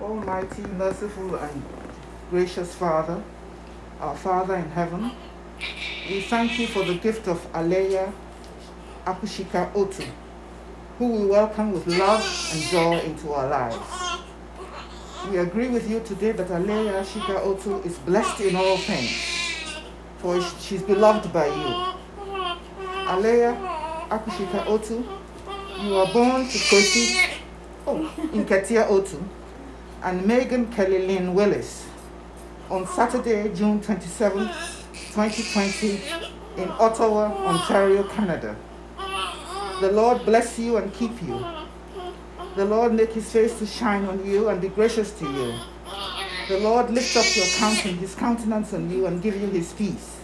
Almighty, merciful, and gracious Father, our Father in heaven, we thank you for the gift of Aleya Akushika Otu, who we welcome with love and joy into our lives. We agree with you today that Aleya Shika Otu is blessed in all things, for she's beloved by you. Aleya Akushika Otu, you were born to Kosi oh, in Katia Otu and Megan Kelly Lynn Willis on Saturday, June 27, 2020, in Ottawa, Ontario, Canada. The Lord bless you and keep you. The Lord make his face to shine on you and be gracious to you. The Lord lift up your countenance, his countenance on you and give you his peace.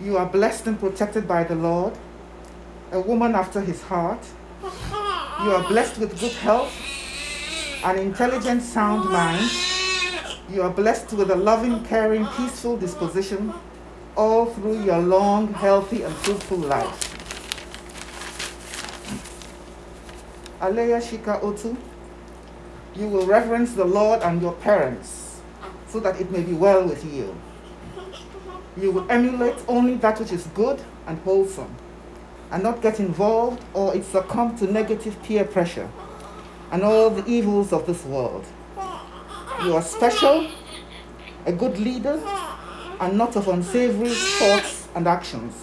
You are blessed and protected by the Lord, a woman after his heart. You are blessed with good health, an intelligent, sound mind. You are blessed with a loving, caring, peaceful disposition all through your long, healthy, and fruitful life. Aleya Shika Otu, you will reverence the Lord and your parents so that it may be well with you. You will emulate only that which is good and wholesome and not get involved or succumb to negative peer pressure and all the evils of this world. You are special, a good leader, and not of unsavory thoughts and actions.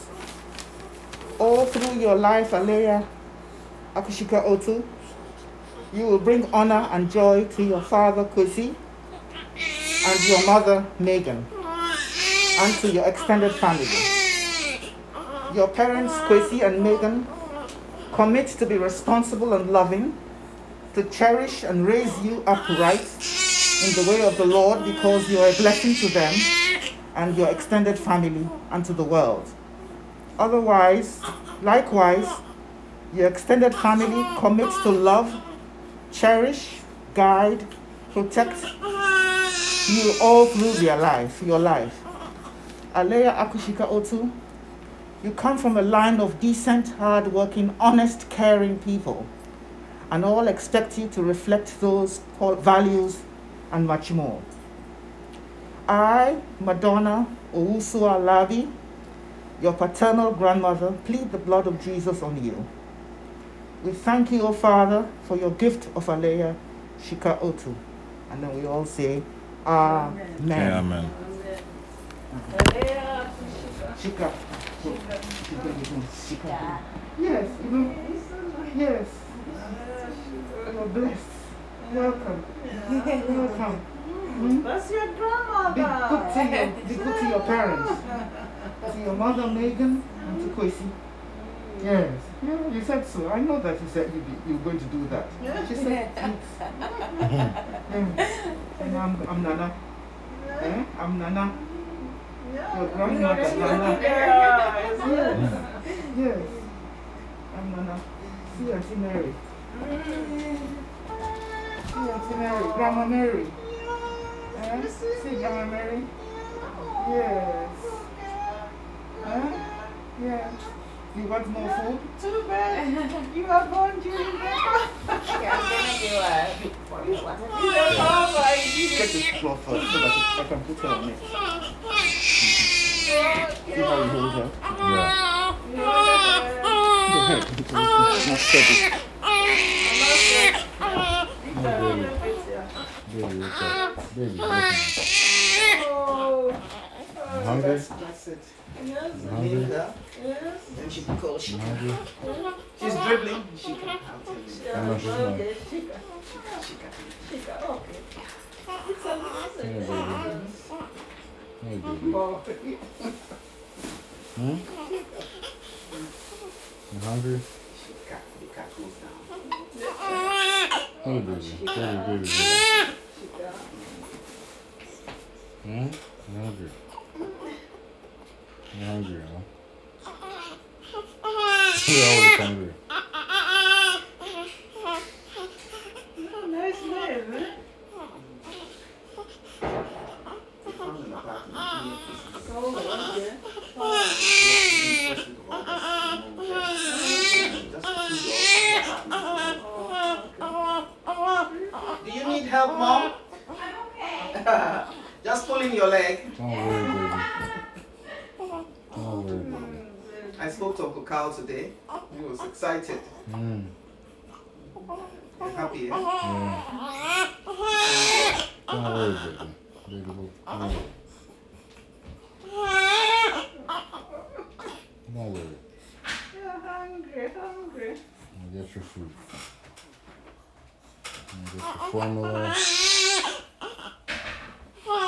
All through your life, Aleya Akushika Otu, you will bring honor and joy to your father, Kosi, and your mother, Megan, and to your extended family. Your parents, Kosi and Megan, commit to be responsible and loving, to cherish and raise you upright in the way of the Lord because you are a blessing to them and your extended family and to the world. Otherwise, likewise, your extended family commits to love, cherish, guide, protect you all through their life, your life. Aleya Akushika Otu, you come from a line of decent, hard-working, honest, caring people, and all expect you to reflect those values and much more. I, Madonna Owusua Labi, your paternal grandmother, plead the blood of Jesus on you. We thank you, O Father, for your gift of Aleya Shika Otu. And then we all say, Amen. Yeah, amen. Shika. Shika. Yes, you know, yes. You're blessed. Welcome. Welcome. Hmm? That's your Be good to your, be good to your parents. To your mother Megan and to Kwesi. Yes. Yeah, you said so. I know that you said you be, you were going to do that. She said, yes. And I'm, I'm Nana. Eh? I'm Nana. Your grandmother, Nana. Yeah, Yes. Yes. I'm Nana. See Auntie Mary. See Auntie Mary. Grandma Mary. Eh? See Grandma Mary. Yes. Huh? Yeah. You want more food? Too bad. You are born during the Yeah, I'm gonna do a for me. What You are born Get this cloth first so that I can put her on it. See how you hold her? Yeah. The head. Because it's not steady. Baby, baby, wake up. Baby, wake up. Oh, You hungry? That's, that's it. yes, You hungry? Linda. yes. Then she can call You she. hungry? She's dribbling. She can. I'll tell you. How much is mine? Okay, Chica, She can. Chica, okay. It's a Hey, message. baby. Hey, baby. Oh, Hmm? You hungry? She cat. The cat goes down. Hey, baby. Baby, baby, baby. Chica. Hmm? You hungry? You hungry, huh? You're always hungry. Oh, nice name, eh? They found an apartment near Christmas. Oh, okay. First week of August, you know, Just two doors. Oh, okay. Do you need help, mom? I'm okay. Just pulling your leg. Don't worry, baby. Don't worry, baby. I spoke to Uncle Carl today. He was excited. Mm. and Happy, eh? Yeah. Don't worry, baby. Baby. Don't worry. Don't worry. You're hungry, hungry. You get your food. You get your formula. Don't worry. Kene, kene, kusi.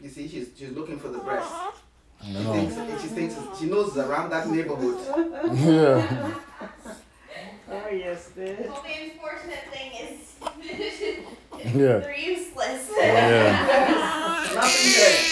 You see, she's she's looking for the breast. I She thinks, she thinks she knows around that neighborhood. yeah. Oh, yes, there. Well, the unfortunate thing is Yeah. they're useless. Yeah. Nothing there.